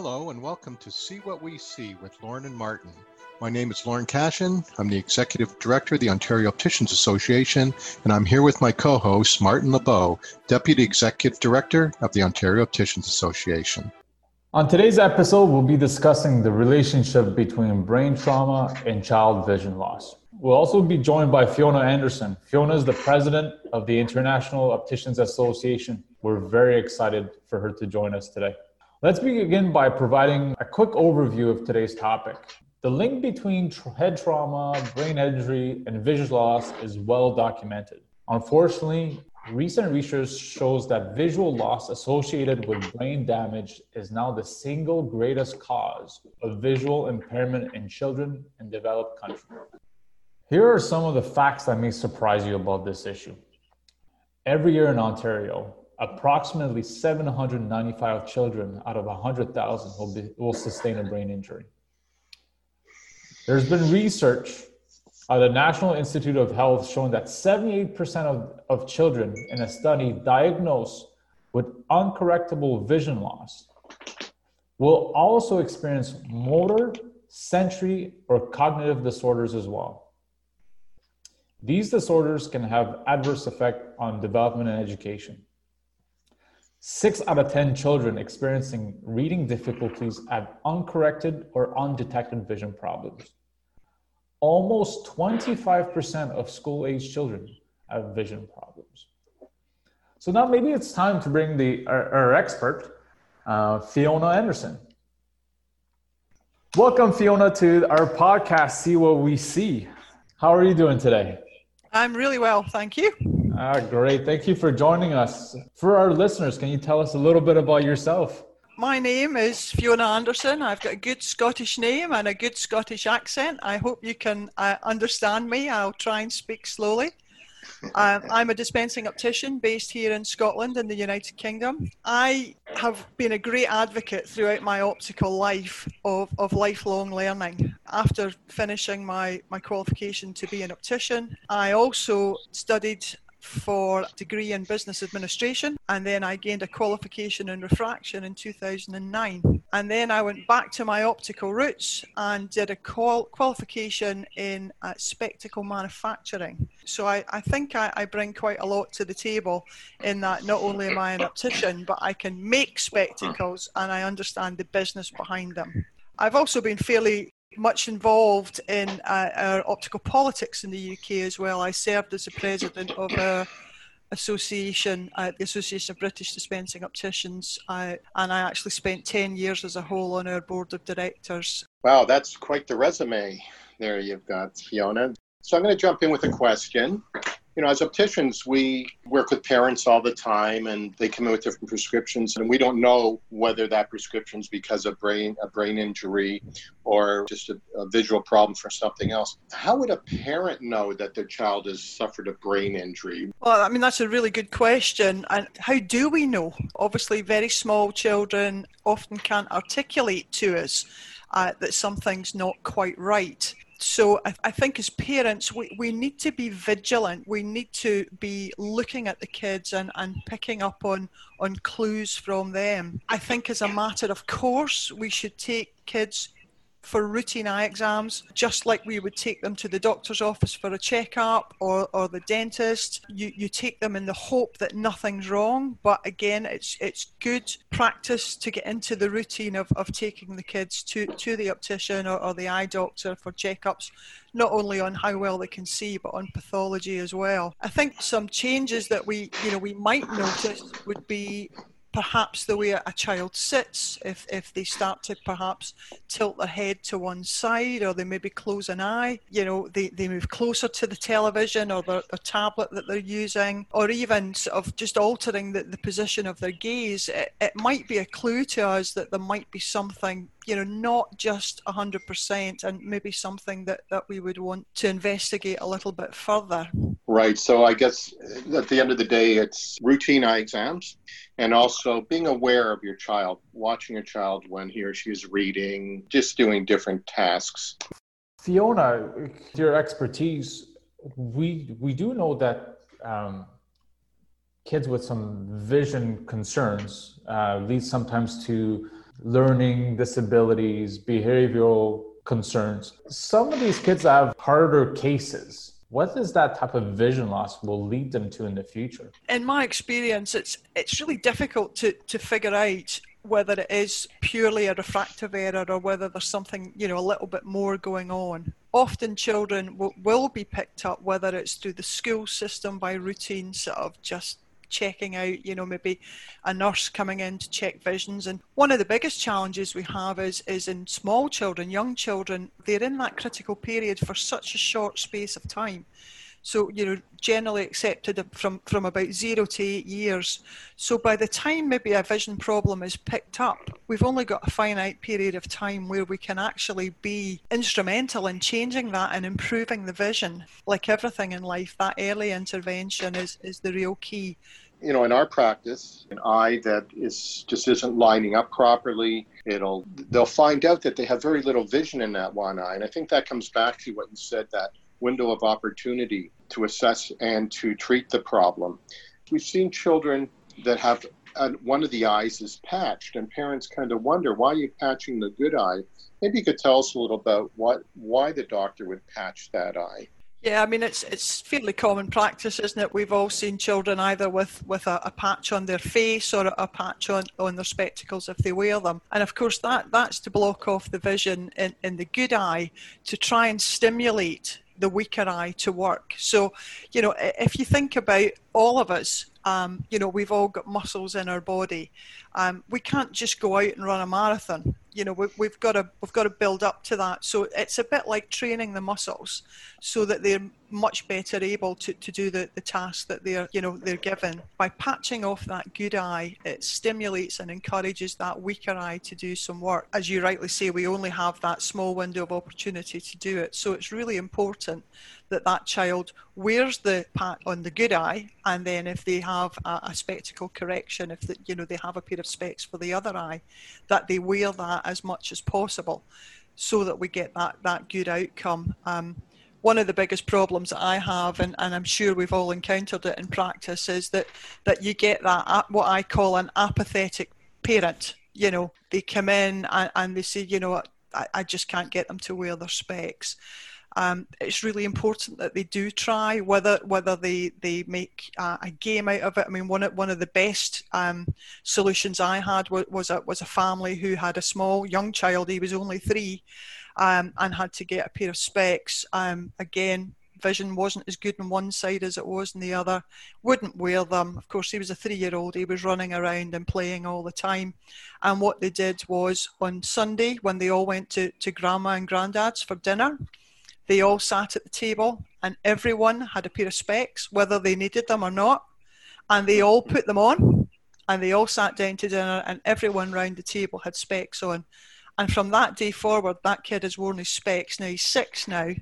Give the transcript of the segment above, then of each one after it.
Hello and welcome to See What We See with Lauren and Martin. My name is Lauren Cashin. I'm the Executive Director of the Ontario Opticians Association, and I'm here with my co host, Martin LeBeau, Deputy Executive Director of the Ontario Opticians Association. On today's episode, we'll be discussing the relationship between brain trauma and child vision loss. We'll also be joined by Fiona Anderson. Fiona is the president of the International Opticians Association. We're very excited for her to join us today. Let's begin by providing a quick overview of today's topic. The link between head trauma, brain injury, and vision loss is well documented. Unfortunately, recent research shows that visual loss associated with brain damage is now the single greatest cause of visual impairment in children in developed countries. Here are some of the facts that may surprise you about this issue. Every year in Ontario, approximately 795 children out of 100,000 will, will sustain a brain injury. There's been research at the National Institute of Health showing that 78% of, of children in a study diagnosed with uncorrectable vision loss will also experience motor, sensory, or cognitive disorders as well. These disorders can have adverse effect on development and education. Six out of 10 children experiencing reading difficulties have uncorrected or undetected vision problems. Almost 25% of school age children have vision problems. So now maybe it's time to bring the, our, our expert, uh, Fiona Anderson. Welcome, Fiona, to our podcast, See What We See. How are you doing today? I'm really well, thank you. Ah, great. Thank you for joining us. For our listeners, can you tell us a little bit about yourself? My name is Fiona Anderson. I've got a good Scottish name and a good Scottish accent. I hope you can uh, understand me. I'll try and speak slowly. Um, I'm a dispensing optician based here in Scotland in the United Kingdom. I have been a great advocate throughout my optical life of, of lifelong learning. After finishing my, my qualification to be an optician, I also studied for degree in business administration and then I gained a qualification in refraction in 2009 and then I went back to my optical roots and did a qual- qualification in uh, spectacle manufacturing. So I, I think I, I, bring quite a lot to the table in that not only am I an optician but I can make spectacles and I understand the business behind them. I've also been fairly much involved in uh, our optical politics in the UK as well. I served as the president of a association, uh, the Association of British Dispensing Opticians, uh, and I actually spent 10 years as a whole on our board of directors. Wow, that's quite the resume there you've got, Fiona. So I'm going to jump in with a question you know, as opticians, we work with parents all the time, and they come in with different prescriptions, and we don't know whether that prescription is because of brain a brain injury or just a, a, visual problem for something else. How would a parent know that their child has suffered a brain injury? Well, I mean, that's a really good question. And how do we know? Obviously, very small children often can't articulate to us uh, that something's not quite right so I, I, think as parents we, we need to be vigilant. We need to be looking at the kids and, and picking up on on clues from them. I think as a matter of course we should take kids for routine eye exams, just like we would take them to the doctor's office for a checkup or, or the dentist. You, you take them in the hope that nothing's wrong, but again, it's it's good practice to get into the routine of, of taking the kids to, to the optician or, or the eye doctor for checkups not only on how well they can see but on pathology as well. I think some changes that we you know we might notice would be perhaps the way a child sits, if, if they start to perhaps tilt their head to one side or they maybe close an eye, you know, they, they move closer to the television or the, the tablet that they're using, or even sort of just altering the, the position of their gaze, it, it might be a clue to us that there might be something you know, not just 100% and maybe something that, that we would want to investigate a little bit further. Right. So I guess at the end of the day, it's routine eye exams and also being aware of your child, watching your child when he or she is reading, just doing different tasks. Fiona, your expertise, we we do know that um, kids with some vision concerns uh, lead sometimes to learning disabilities, behavioral concerns. Some of these kids have harder cases. What is that type of vision loss will lead them to in the future? In my experience, it's it's really difficult to, to figure out whether it is purely a refractive error or whether there's something, you know, a little bit more going on. Often children will, will be picked up, whether it's through the school system by routine sort of just checking out, you know, maybe a nurse coming in to check visions. And one of the biggest challenges we have is is in small children, young children, they're in that critical period for such a short space of time. So, you know, generally accepted from, from about zero to eight years. So by the time maybe a vision problem is picked up, we've only got a finite period of time where we can actually be instrumental in changing that and improving the vision. Like everything in life, that early intervention is, is the real key you know in our practice an eye that is just isn't lining up properly it'll they'll find out that they have very little vision in that one eye and i think that comes back to what you said that window of opportunity to assess and to treat the problem. We've seen children that have uh, one of the eyes is patched, and parents kind of wonder why are you patching the good eye. Maybe you could tell us a little about what why the doctor would patch that eye. Yeah, I mean it's it's fairly common practice, isn't it? We've all seen children either with, with a, a, patch on their face or a patch on, on their spectacles if they wear them. And of course that, that's to block off the vision in, in the good eye to try and stimulate the weaker eye to work. So, you know, if you think about all of us, um, you know, we've all got muscles in our body. Um, we can't just go out and run a marathon. You know we, we've got to we've got to build up to that. So it's a bit like training the muscles so that they're much better able to, to do the, the task that they're you know they're given. By patching off that good eye it stimulates and encourages that weaker eye to do some work. As you rightly say we only have that small window of opportunity to do it. So it's really important that that child wears the pat on the good eye and then if they have a, a spectacle correction if the, you know they have a pair of specs for the other eye that they wear that as much as possible so that we get that that good outcome. Um, one of the biggest problems that I have, and, and I'm sure we've all encountered it in practice, is that that you get that what I call an apathetic parent. You know, they come in and, and they say, you know, I, I just can't get them to wear their specs um, it's really important that they do try whether whether they they make uh, a game out of it. I mean, one of one of the best um, solutions I had was, was a was a family who had a small young child. He was only three, um, and had to get a pair of specs. Um, again, vision wasn't as good on one side as it was on the other. Wouldn't wear them. Of course, he was a three-year-old. He was running around and playing all the time. And what they did was on Sunday when they all went to to grandma and granddad's for dinner they all sat at the table and everyone had a pair of specs, whether they needed them or not. And they all put them on and they all sat down to dinner and everyone round the table had specs on. And from that day forward, that kid has worn his specs. Now he's six now.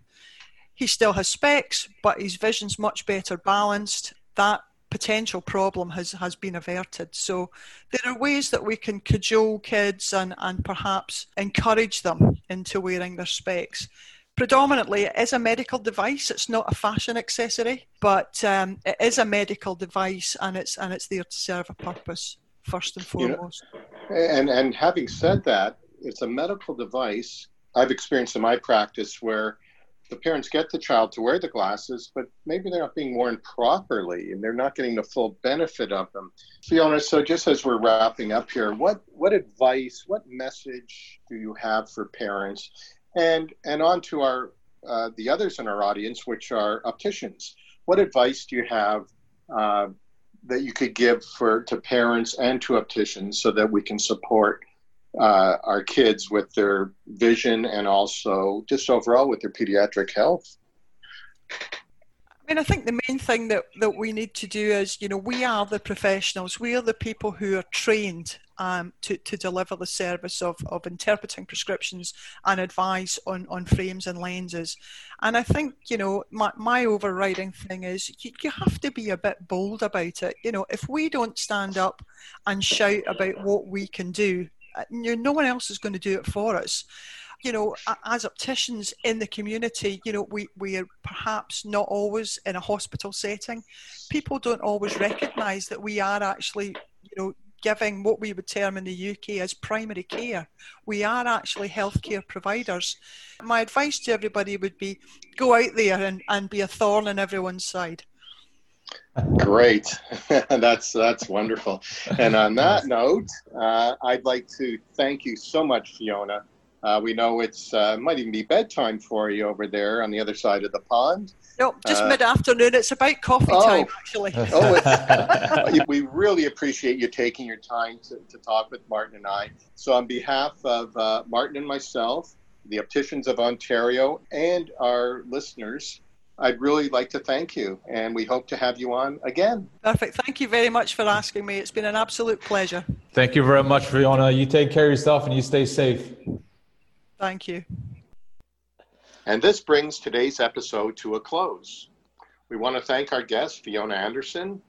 He still has specs, but his vision's much better balanced. That potential problem has, has been averted. So there are ways that we can cajole kids and, and perhaps encourage them into wearing their specs predominantly it is a medical device. It's not a fashion accessory, but um, it is a medical device, and it's and it's there to serve a purpose first and foremost. You know, and and having said that, it's a medical device. I've experienced in my practice where the parents get the child to wear the glasses, but maybe they're not being worn properly and they're not getting the full benefit of them. Fiona, so just as we're wrapping up here, what, what advice, what message do you have for parents and and on to our uh, the others in our audience, which are opticians. What advice do you have uh, that you could give for to parents and to opticians so that we can support uh, our kids with their vision and also just overall with their pediatric health? I mean, I think the main thing that, that we need to do is, you know, we are the professionals. We are the people who are trained um, to, to deliver the service of, of interpreting prescriptions and advice on, on frames and lenses. And I think, you know, my, my overriding thing is you, you have to be a bit bold about it. You know, if we don't stand up and shout about what we can do, uh, you know, no one else is going to do it for us you know, as opticians in the community, you know, we, we are perhaps not always in a hospital setting. People don't always recognise that we are actually, you know, giving what we would term in the UK as primary care. We are actually healthcare providers. My advice to everybody would be go out there and, and be a thorn in everyone's side. Great, that's that's wonderful. And on that note, uh, I'd like to thank you so much, Fiona. Uh, we know it's uh, might even be bedtime for you over there on the other side of the pond. No, just uh, mid afternoon. It's about coffee oh, time, actually. oh, we really appreciate you taking your time to, to talk with Martin and I. So, on behalf of uh, Martin and myself, the Opticians of Ontario, and our listeners, I'd really like to thank you, and we hope to have you on again. Perfect. Thank you very much for asking me. It's been an absolute pleasure. Thank you very much, Fiona. You take care of yourself and you stay safe. Thank you. And this brings today's episode to a close. We want to thank our guest, Fiona Anderson,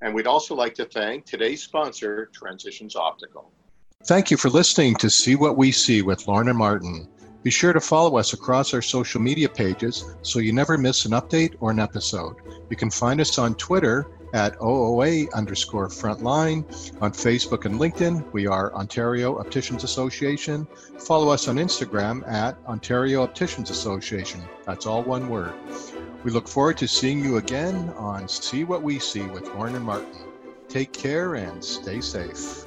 and we'd also like to thank today's sponsor, Transitions Optical. Thank you for listening to See What We See with Lorna Martin. Be sure to follow us across our social media pages so you never miss an update or an episode. You can find us on Twitter at OOA underscore frontline. On Facebook and LinkedIn, we are Ontario Opticians Association. Follow us on Instagram at Ontario Opticians Association. That's all one word. We look forward to seeing you again on See What We See with Lauren and Martin. Take care and stay safe.